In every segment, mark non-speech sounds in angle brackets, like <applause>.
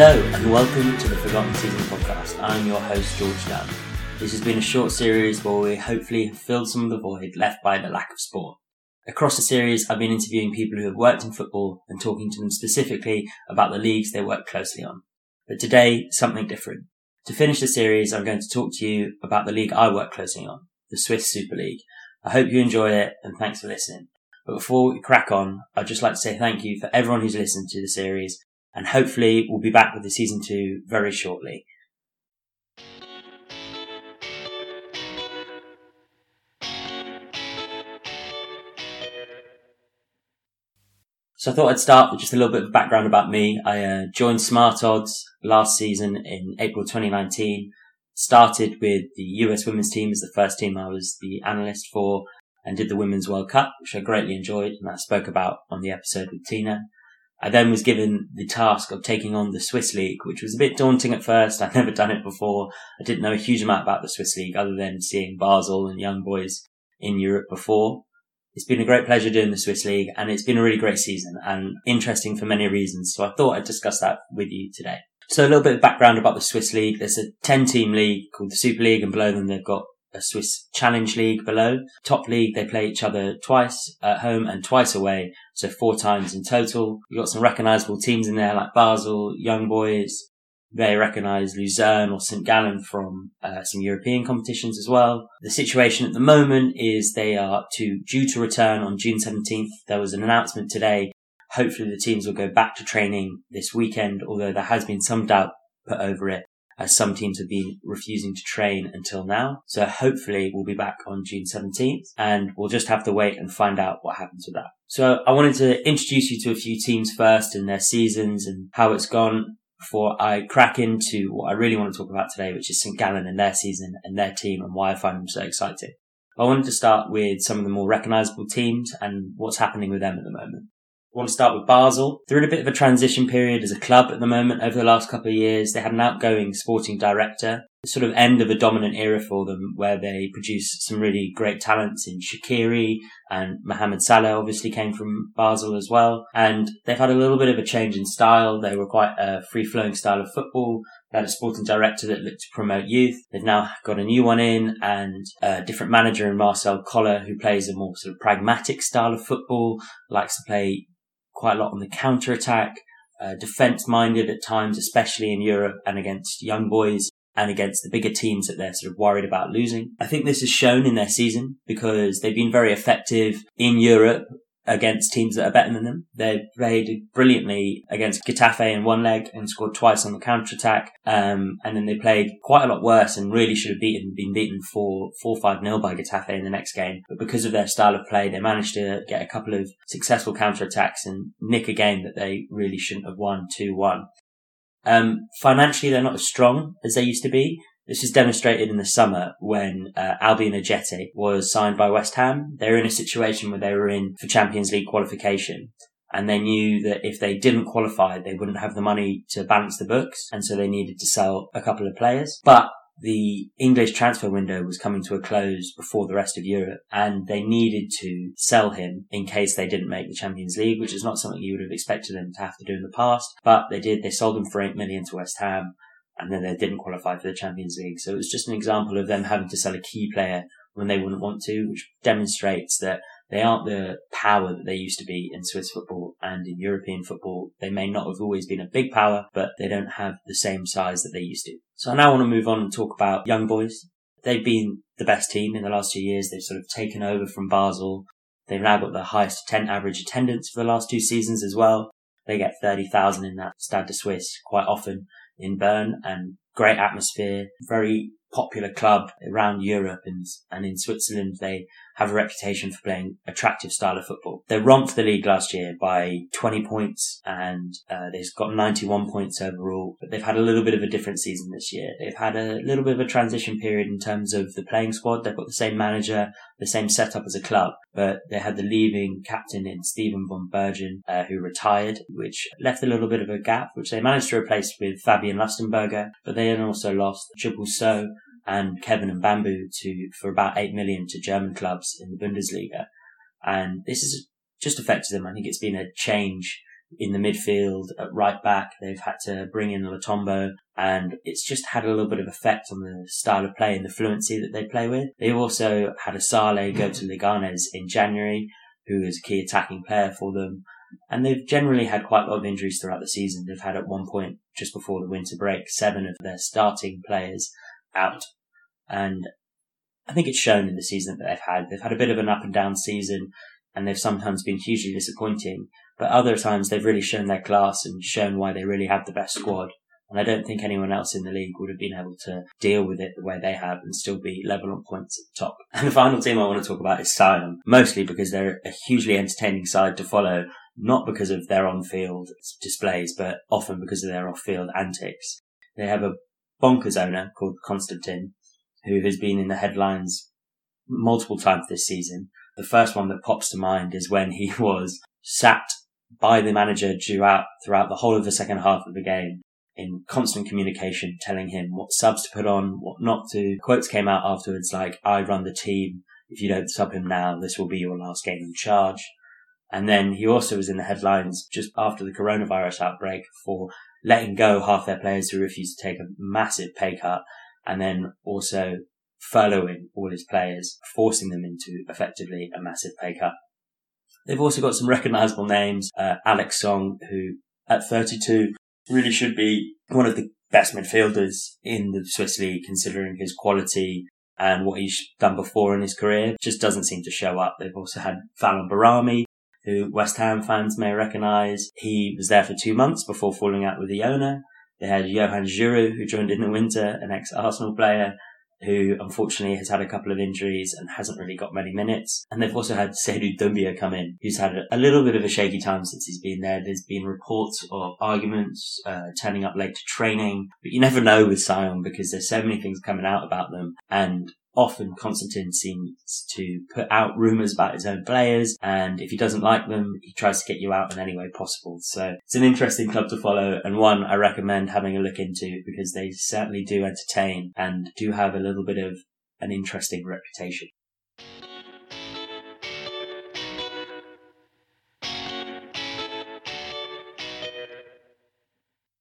Hello and welcome to the Forgotten Season podcast. I'm your host George Dunn. This has been a short series where we hopefully have filled some of the void left by the lack of sport. Across the series, I've been interviewing people who have worked in football and talking to them specifically about the leagues they work closely on. But today, something different. To finish the series, I'm going to talk to you about the league I work closely on, the Swiss Super League. I hope you enjoy it and thanks for listening. But before we crack on, I'd just like to say thank you for everyone who's listened to the series and hopefully we'll be back with the season two very shortly. So I thought I'd start with just a little bit of background about me. I uh, joined Smart Odds last season in April 2019. Started with the US women's team as the first team I was the analyst for and did the Women's World Cup, which I greatly enjoyed and I spoke about on the episode with Tina. I then was given the task of taking on the Swiss League, which was a bit daunting at first. <laughs> I'd never done it before. I didn't know a huge amount about the Swiss League other than seeing Basel and young boys in Europe before. It's been a great pleasure doing the Swiss League and it's been a really great season and interesting for many reasons. So I thought I'd discuss that with you today. So a little bit of background about the Swiss League. There's a 10 team league called the Super League and below them they've got a Swiss Challenge League below. Top league, they play each other twice at home and twice away, so four times in total. You've got some recognisable teams in there like Basel, Young Boys. They recognise Luzern or St. Gallen from uh, some European competitions as well. The situation at the moment is they are to, due to return on June 17th. There was an announcement today. Hopefully the teams will go back to training this weekend, although there has been some doubt put over it as some teams have been refusing to train until now. So hopefully we'll be back on June 17th and we'll just have to wait and find out what happens with that. So I wanted to introduce you to a few teams first and their seasons and how it's gone before I crack into what I really want to talk about today, which is St. Gallen and their season and their team and why I find them so exciting. I wanted to start with some of the more recognizable teams and what's happening with them at the moment. Want to start with Basel. They're in a bit of a transition period as a club at the moment over the last couple of years. They had an outgoing sporting director, the sort of end of a dominant era for them where they produced some really great talents in Shaqiri and Mohamed Salah obviously came from Basel as well. And they've had a little bit of a change in style. They were quite a free flowing style of football. They had a sporting director that looked to promote youth. They've now got a new one in and a different manager in Marcel Koller who plays a more sort of pragmatic style of football, likes to play quite a lot on the counter attack, uh, defense minded at times, especially in Europe and against young boys and against the bigger teams that they're sort of worried about losing. I think this is shown in their season because they've been very effective in Europe against teams that are better than them. They played brilliantly against Getafe in one leg and scored twice on the counter attack. Um, and then they played quite a lot worse and really should have beaten, been beaten 4, 4-5 nil by Getafe in the next game. But because of their style of play, they managed to get a couple of successful counter attacks and nick a game that they really shouldn't have won 2-1. Um, financially, they're not as strong as they used to be. This was demonstrated in the summer when uh, Ajeti was signed by West Ham. They were in a situation where they were in for Champions League qualification and they knew that if they didn't qualify, they wouldn't have the money to balance the books. And so they needed to sell a couple of players. But the English transfer window was coming to a close before the rest of Europe and they needed to sell him in case they didn't make the Champions League, which is not something you would have expected them to have to do in the past. But they did. They sold him for 8 million to West Ham and then they didn't qualify for the Champions League. So it was just an example of them having to sell a key player when they wouldn't want to, which demonstrates that they aren't the power that they used to be in Swiss football and in European football. They may not have always been a big power, but they don't have the same size that they used to. So I now want to move on and talk about young boys. They've been the best team in the last two years. They've sort of taken over from Basel. They've now got the highest 10 average attendance for the last two seasons as well. They get 30,000 in that Stade de Suisse quite often in Bern and great atmosphere, very popular club around Europe and, and in Switzerland. They have a reputation for playing attractive style of football. They romped the league last year by 20 points and uh, they've got 91 points overall, but they've had a little bit of a different season this year. They've had a little bit of a transition period in terms of the playing squad. They've got the same manager, the same setup as a club, but they had the leaving captain in Steven von Bergen, uh, who retired, which left a little bit of a gap, which they managed to replace with Fabian Lustenberger, but they then also lost Djibril Sow, and Kevin Mbabu to for about eight million to German clubs in the Bundesliga, and this has just affected them. I think it's been a change in the midfield at right back. They've had to bring in Lotomba and it's just had a little bit of effect on the style of play and the fluency that they play with. They've also had Assalé go to Leganes in January, who is a key attacking player for them. And they've generally had quite a lot of injuries throughout the season. They've had at one point, just before the winter break, seven of their starting players out. And I think it's shown in the season that they've had. They've had a bit of an up and down season and they've sometimes been hugely disappointing, but other times they've really shown their class and shown why they really have the best squad. And I don't think anyone else in the league would have been able to deal with it the way they have and still be level on points at the top. <laughs> And the final team I want to talk about is Sion, mostly because they're a hugely entertaining side to follow, not because of their on-field displays, but often because of their off-field antics. They have a bonkers owner called Constantin, who has been in the headlines multiple times this season. The first one that pops to mind is when he <laughs> was sat by the manager throughout, throughout the whole of the second half of the game in constant communication, telling him what subs to put on, what not to. Quotes came out afterwards like, I run the team. If you don't sub him now, this will be your last game in charge. And then he also was in the headlines just after the coronavirus outbreak for letting go half their players who refused to take a massive pay cut and then also furloughing all his players, forcing them into effectively a massive pay cut. They've also got some <laughs> recognizable names. Uh, Alex Song, who at 32 really should be one of the best midfielders in the Swiss league, considering his quality and what he's done before in his career. Just doesn't seem to show up. They've also had Valon Behrami, who West Ham fans may recognise. He was there for two months before falling out with the owner. They had Johan Djourou, who joined in the winter, an ex-Arsenal player, who unfortunately has had a couple of injuries and hasn't really got many minutes. And they've also had Seydou Doumbia come in, who's had a little bit of a shaky time since he's been there. There's been reports of arguments, uh, turning up late to training, but you never know with Sion because there's so many things coming out about them. And often Constantin seems to put out rumours about his own players, and if he doesn't like them, he tries to get you out in any way possible. So it's an interesting club to follow, and one I recommend having a look into because they certainly do entertain and do have a little bit of an interesting reputation.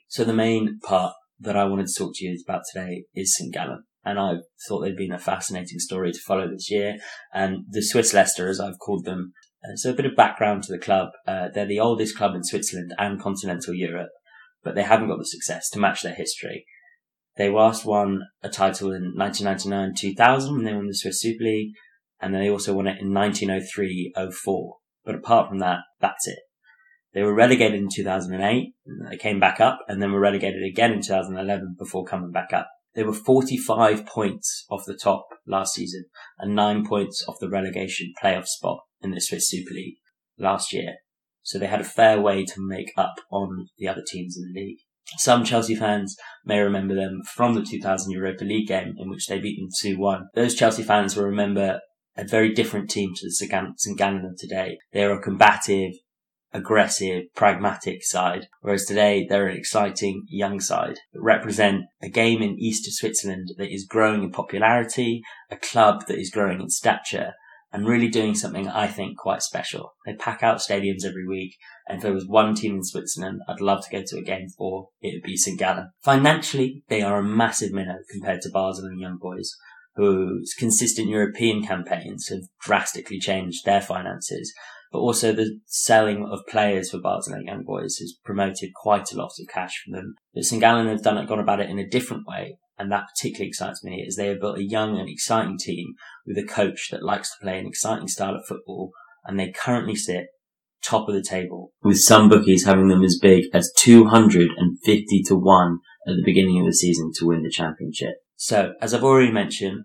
So the main part that I wanted to talk to you about today is St. Gallen and I thought they'd been a fascinating story to follow this year. And the Swiss Leicester, as I've called them. Uh, so a bit of background to the club. Uh, they're the oldest club in Switzerland and continental Europe, but they haven't got the success to match their history. They last won a title in 1999-2000 when they won the Swiss Super League, and then they also won it in 1903-04. But apart from that, that's it. They were relegated in 2008, they came back up, and then were relegated again in 2011 before coming back up. They were 45 points off the top last season and nine points off the relegation playoff spot in the Swiss Super League last year. So they had a fair way to make up on the other teams in the league. Some Chelsea fans may remember them from the 2000 Europa League game in which they beat them 2-1. Those Chelsea fans will remember a very different team to the St. Gallen today. They are a combative, aggressive, pragmatic side, whereas today they're an exciting young side that represent a game in East of Switzerland that is growing in popularity, a club that is growing in stature, and really doing something I think quite special. They pack out stadiums every week, and if there was one team in Switzerland I'd love to go to a game for, it would be St. Gallen. Financially, they are a massive minnow compared to Basel and Young Boys, whose consistent European campaigns have drastically changed their finances but also the selling of players for Basel and Young Boys has promoted quite a lot of cash from them. But St. Gallen have done it, gone about it in a different way. And that particularly excites me as they have built a young and exciting team with a coach that likes to play an exciting style of football. And they currently sit top of the table with some bookies having them as big as 250 to 1 at the beginning of the season to win the championship. So, as I've already mentioned,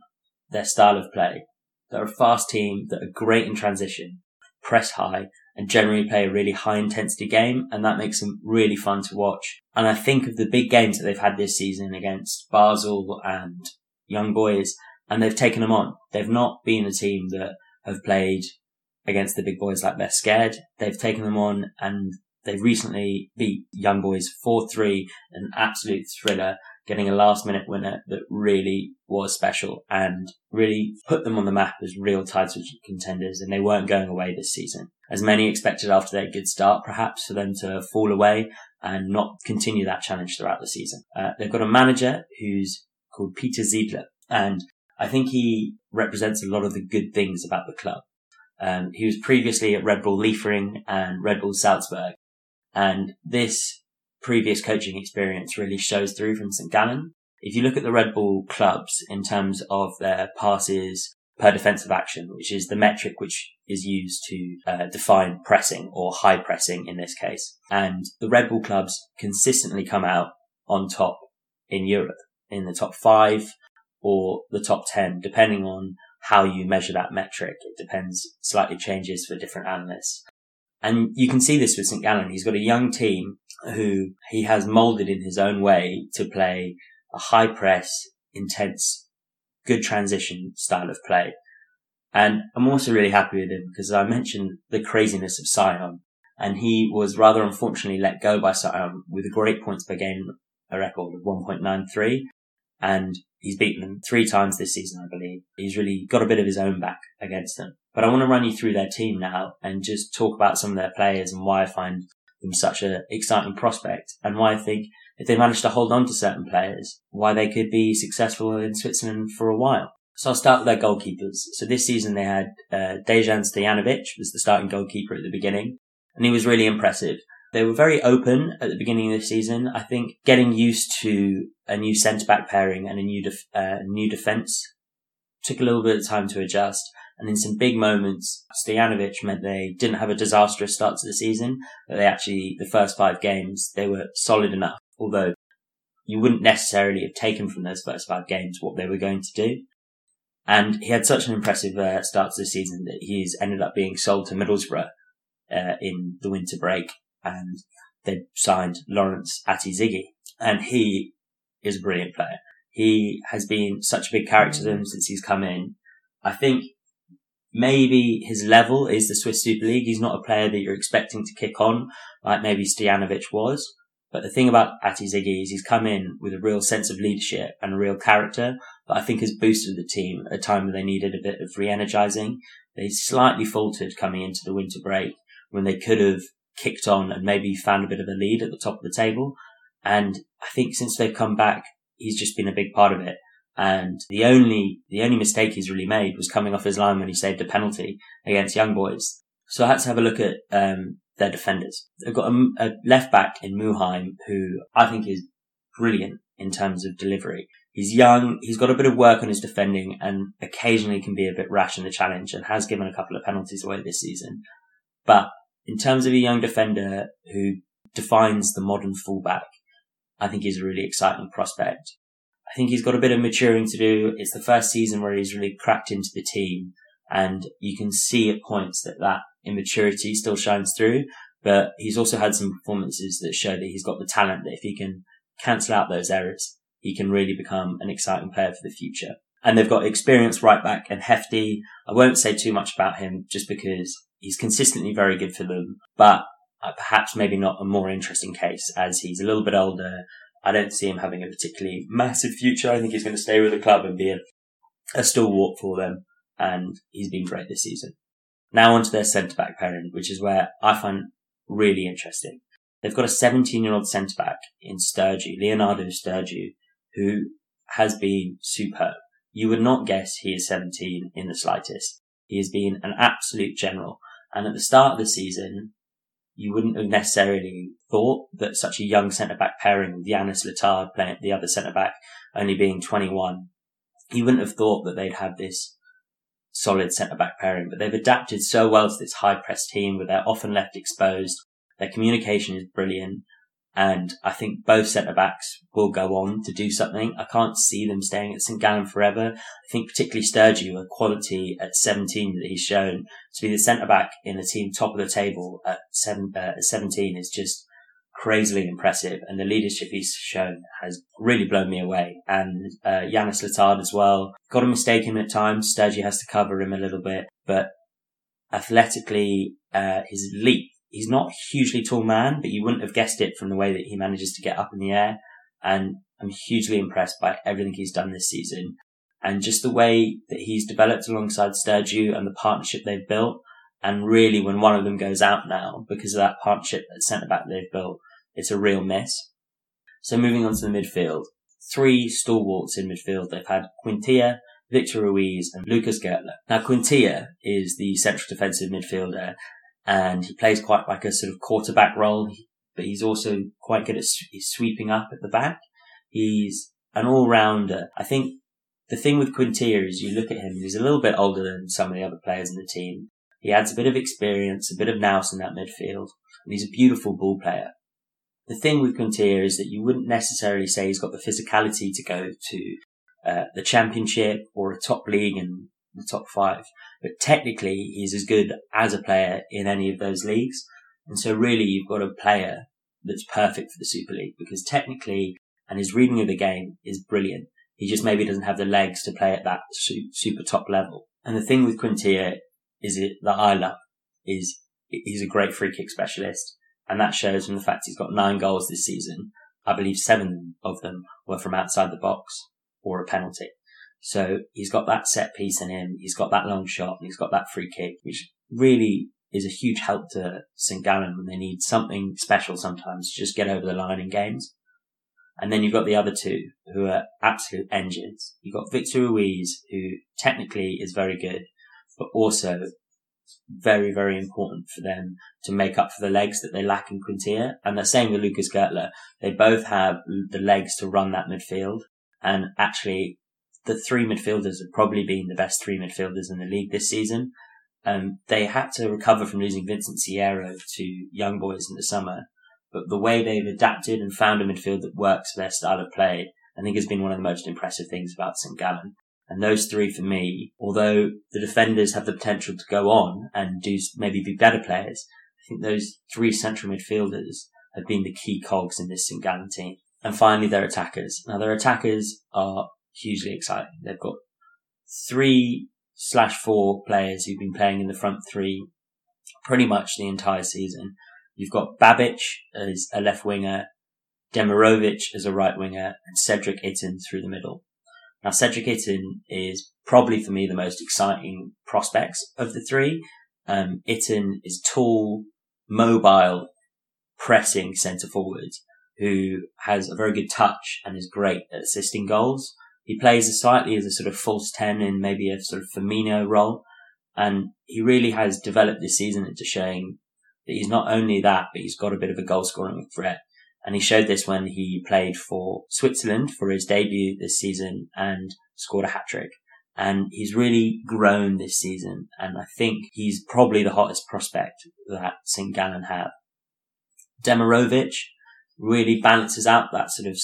their style of play. They're a fast team that are great in transition press high and generally play a really high intensity game and that makes them really fun to watch. And I think of the big games that they've had this season against Basel and Young Boys and they've taken them on. They've not been a team that have played against the big boys like they're scared. They've taken them on and they've recently beat Young Boys 4-3, an absolute thriller getting a last minute winner that really was special and really put them on the map as real title contenders and they weren't going away this season. as many expected after their good start, perhaps for them to fall away and not continue that challenge throughout the season. Uh, they've got a manager who's called Peter Zeidler, and I think he represents a lot of the good things about the club. Um, he was previously at Red Bull Liefering and Red Bull Salzburg, and this previous coaching experience really shows through from St. Gallen. If you look at the Red Bull clubs in terms of their passes per defensive action, which is the metric which is used to uh, define pressing or high pressing in this case, and the Red Bull clubs consistently come out on top in Europe, in the top five or the top 10, depending on how you measure that metric. It depends, slightly changes for different analysts. And you can see this with St. Gallen. He's got a young team who he has molded in his own way to play a high press, intense, good transition style of play. And I'm also really happy with him because I mentioned the craziness of Sion and he was rather unfortunately let go by Sion with a great points per game a record of 1.93 and he's beaten them three times this season, I believe. He's really got a bit of his own back against them. But I want to run you through their team now and just talk about some of their players and why I find them such an exciting prospect and why I think if they manage to hold on to certain players, why they could be successful in Switzerland for a while. So I'll start with their goalkeepers. So this season they had uh, Dejan Stojanovic was the starting goalkeeper at the beginning, and he was really impressive. They were very open at the beginning of the season. I think getting used to a new centre back pairing and a new def- uh, new defence took a little bit of time to adjust. And in some big moments, Stojanovic meant they didn't have a disastrous start to the season, but they actually, the first five games, they were solid enough. Although you wouldn't necessarily have taken from those first five games what they were going to do. And he had such an impressive uh, start to the season that he's ended up being sold to Middlesbrough uh, in the winter break and they signed Lawrence Ati-Zigi, and he is a brilliant player. He has been such a big character to them since he's come in. I think maybe his level is the Swiss Super League. He's not a player that you're expecting to kick on like maybe Stojanovic was. But the thing about Ati-Zigi is he's come in with a real sense of leadership and a real character that I think has boosted the team at a time where they needed a bit of re-energizing. They slightly faltered coming into the winter break when they could have kicked on and maybe found a bit of a lead at the top of the table. And I think since they've come back, he's just been a big part of it. And the only, the only mistake he's really made was coming off his line when he saved a penalty against Young Boys. So I had to have a look at, um, their defenders. They've got a, a left back in Muheim who I think is brilliant in terms of delivery. He's young, he's got a bit of work on his defending and occasionally can be a bit rash in the challenge and has given a couple of penalties away this season. But in terms of a young defender who defines the modern fullback, I think he's a really exciting prospect. I think he's got a bit of maturing to do. It's the first season where he's really cracked into the team and you can see at points that that immaturity still shines through, but he's also had some performances that show that he's got the talent that if he can cancel out those errors, he can really become an exciting player for the future. And they've got experienced right back and Hefti. I won't say too much about him just because he's consistently very good for them, but uh, perhaps maybe not a more interesting case as he's a little bit older. I don't see him having a particularly <laughs> massive future. I think he's going to stay with the club and be a, a stalwart for them. And he's been great this season. Now onto their centre back pairing, which is where I find really interesting. They've got a 17 year old centre back in Stergiou, Leonardo Stergiou, who has been superb. You would not guess he is 17 in the slightest. He has been an absolute general. And at the start of the season, you wouldn't have necessarily thought that such a young centre back pairing with Yannis Letard playing the other centre back only being 21, you wouldn't have thought that they'd have this solid centre back pairing, but they've adapted so well to this high press team where they're often left exposed. Their communication is brilliant. And I think both centre backs will go on to do something. I can't see them staying at St. Gallen forever. I think particularly Stergiou, a quality at 17 that he's shown to be the centre back in a team top of the table at, seven, uh, at 17 is just crazily impressive. And the leadership he's shown has really blown me away. And, uh, Yannis Letard as well. Got a mistake him at times. Stergiou has to cover him a little bit, but athletically, uh, his leap he's not a hugely tall man, but you wouldn't have guessed it from the way that he manages to get up in the air. And I'm hugely impressed by everything he's done this season. And just the way that he's developed alongside Stergiou and the partnership they've built, And really, when one of them goes out now, because of that partnership at centre back they've built, it's a real miss. So moving on to the midfield, three stalwarts in midfield. They've had Quintilla, Victor Ruiz and Lukas Görtler. Now Quintilla is the central defensive midfielder and he plays quite like a sort of quarterback role, but he's also quite good at sweeping up at the back. He's an all-rounder. I think the thing with Quintilla is you look at him, he's a little bit older than some of the other players in the team. He adds a bit of experience, a bit of nous in that midfield, and he's a beautiful ball player. The thing with Quintilla is that you wouldn't necessarily say he's got the physicality to go to uh, the championship or a top league in the top five, but technically he's as good as a player in any of those leagues. And so really you've got a player that's perfect for the Super League because technically and his reading of the game is brilliant. He just maybe doesn't have the legs to play at that super top level. And the thing with Quintilla is it that I love is he's a great free kick specialist. And that shows from the fact he's got nine goals this season. I believe seven of them were from outside the box or a penalty. So he's got that set piece in him. He's got that long shot and he's got that free kick, which really is a huge help to St. Gallen when they need something special sometimes to just get over the line in games. And then you've got the other two who are absolute engines. You've got Victor Ruiz, who technically is very good, but also very, very important for them to make up for the legs that they lack in Quintilla. And the same with Lukas Görtler. They both have the legs to run that midfield. And actually, the three midfielders have probably been the best three midfielders in the league this season. Um, they had to recover from losing Vincent Sierro to young boys in the summer, but the way they've adapted and found a midfield that works for their style of play, I think has been one of the most impressive things about St. Gallen. And those three for me, although the defenders have the potential to go on and do maybe be better players, I think those three central midfielders have been the key cogs in this St. Gallen team. And finally, their attackers. Now, their attackers are hugely exciting. They've got three slash four players who've been playing in the front three pretty much the entire season. You've got Babic as a left winger, Demirovic as a right winger, and Cedric Itten through the middle. Now, Cedric Itten is probably for me the most exciting prospects of the three. Um, Itten is tall, mobile, pressing centre forward who has a very good touch and is great at assisting goals. He plays slightly as a sort of false 10 in maybe a sort of Firmino role. And he really has developed this season into showing that he's not only that, but he's got a bit of a goal scoring threat. And he showed this when he played for Switzerland for his debut this season and scored a hat trick. And he's really grown this season. And I think he's probably the hottest prospect that St. Gallen have. Demirovic really balances out that sort of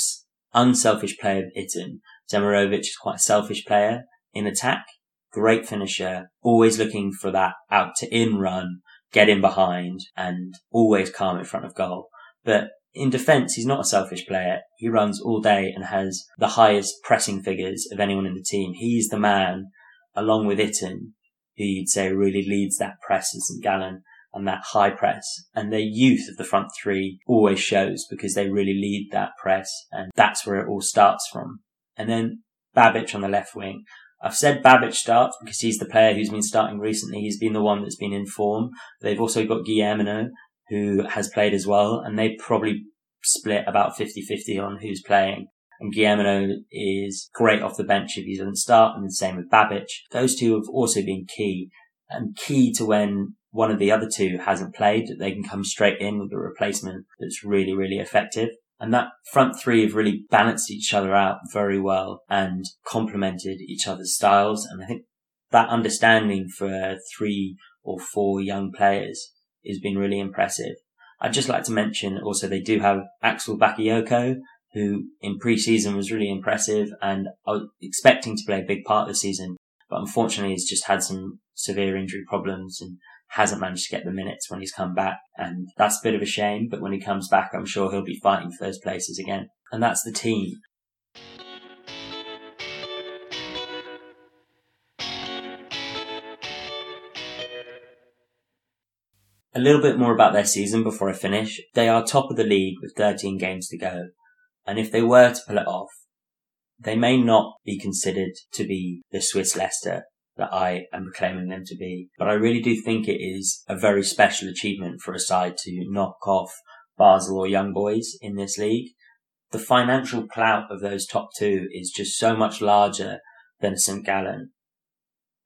unselfish play of Itten Demirovic is quite a selfish player in attack, great finisher, always looking for that out to in run, get in behind and always calm in front of goal. But in defence, he's not a selfish player. He runs all day and has the highest pressing figures of anyone in the team. He's the man, along with Itten, who you'd say really leads that press in St. Gallen and that high press. And the youth of the front three always shows because they really lead that press and that's where it all starts from and then Babic on the left wing. I've said Babic starts because he's the player who's been starting recently. He's been the one that's been in form. They've also got Guillemenot, who has played as well, and they probably split about 50-50 on who's playing. And Guillemenot is great off the bench if he doesn't start, and the same with Babic. Those two have also been key, and key to when one of the other two hasn't played, that they can come straight in with a replacement that's really, really effective. And that front three have really balanced each other out very well and complemented each other's styles. And I think that understanding for three or four young players has been really impressive. I'd just like to mention also they do have Axel Bakayoko, who in pre-season was really impressive and I was expecting to play a big part of the season, but unfortunately he's just had some severe injury problems and hasn't managed to get the minutes when he's come back. And that's a bit of a shame, but when he comes back, I'm sure he'll be fighting for those places again. And that's the team. A little bit more about their season before I finish. They are top of the league with 13 games to go. And if they were to pull it off, they may not be considered to be the Swiss Leicester that I am claiming them to be. But I really do think it is a very special achievement for a side to knock off Basel or Young Boys in this league. The financial clout of those top two is just so much larger than St. Gallen.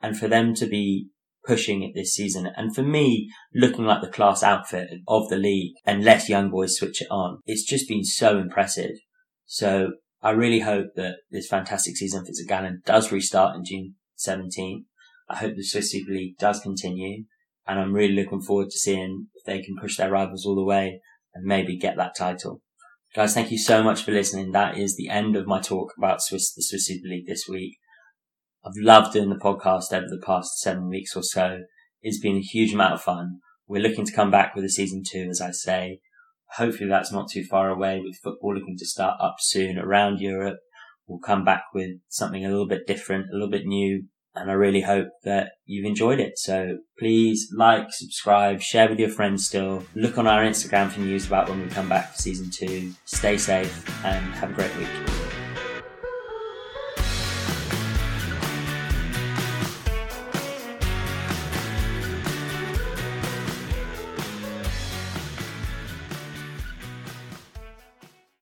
And for them to be pushing it this season, and for me, looking like the class outfit of the league, unless Young Boys switch it on, it's just been so impressive. So I really hope that this fantastic season for St. Gallen does restart in June 17th. I hope the Swiss Super League does continue and I'm really looking forward to seeing if they can push their rivals all the way and maybe get that title. Guys, thank you so much for listening. That is the end of my talk about Swiss, the Swiss Super League this week. I've loved doing the podcast over the past seven weeks or so. It's been a huge amount of fun. We're looking to come back with a season two, as I say. Hopefully that's not too far away with football looking to start up soon around Europe. We'll come back with something a little bit different, a little bit new, and I really hope that you've enjoyed it. So please like, subscribe, share with your friends still. Look on our Instagram for news about when we come back for season two. Stay safe and have a great week.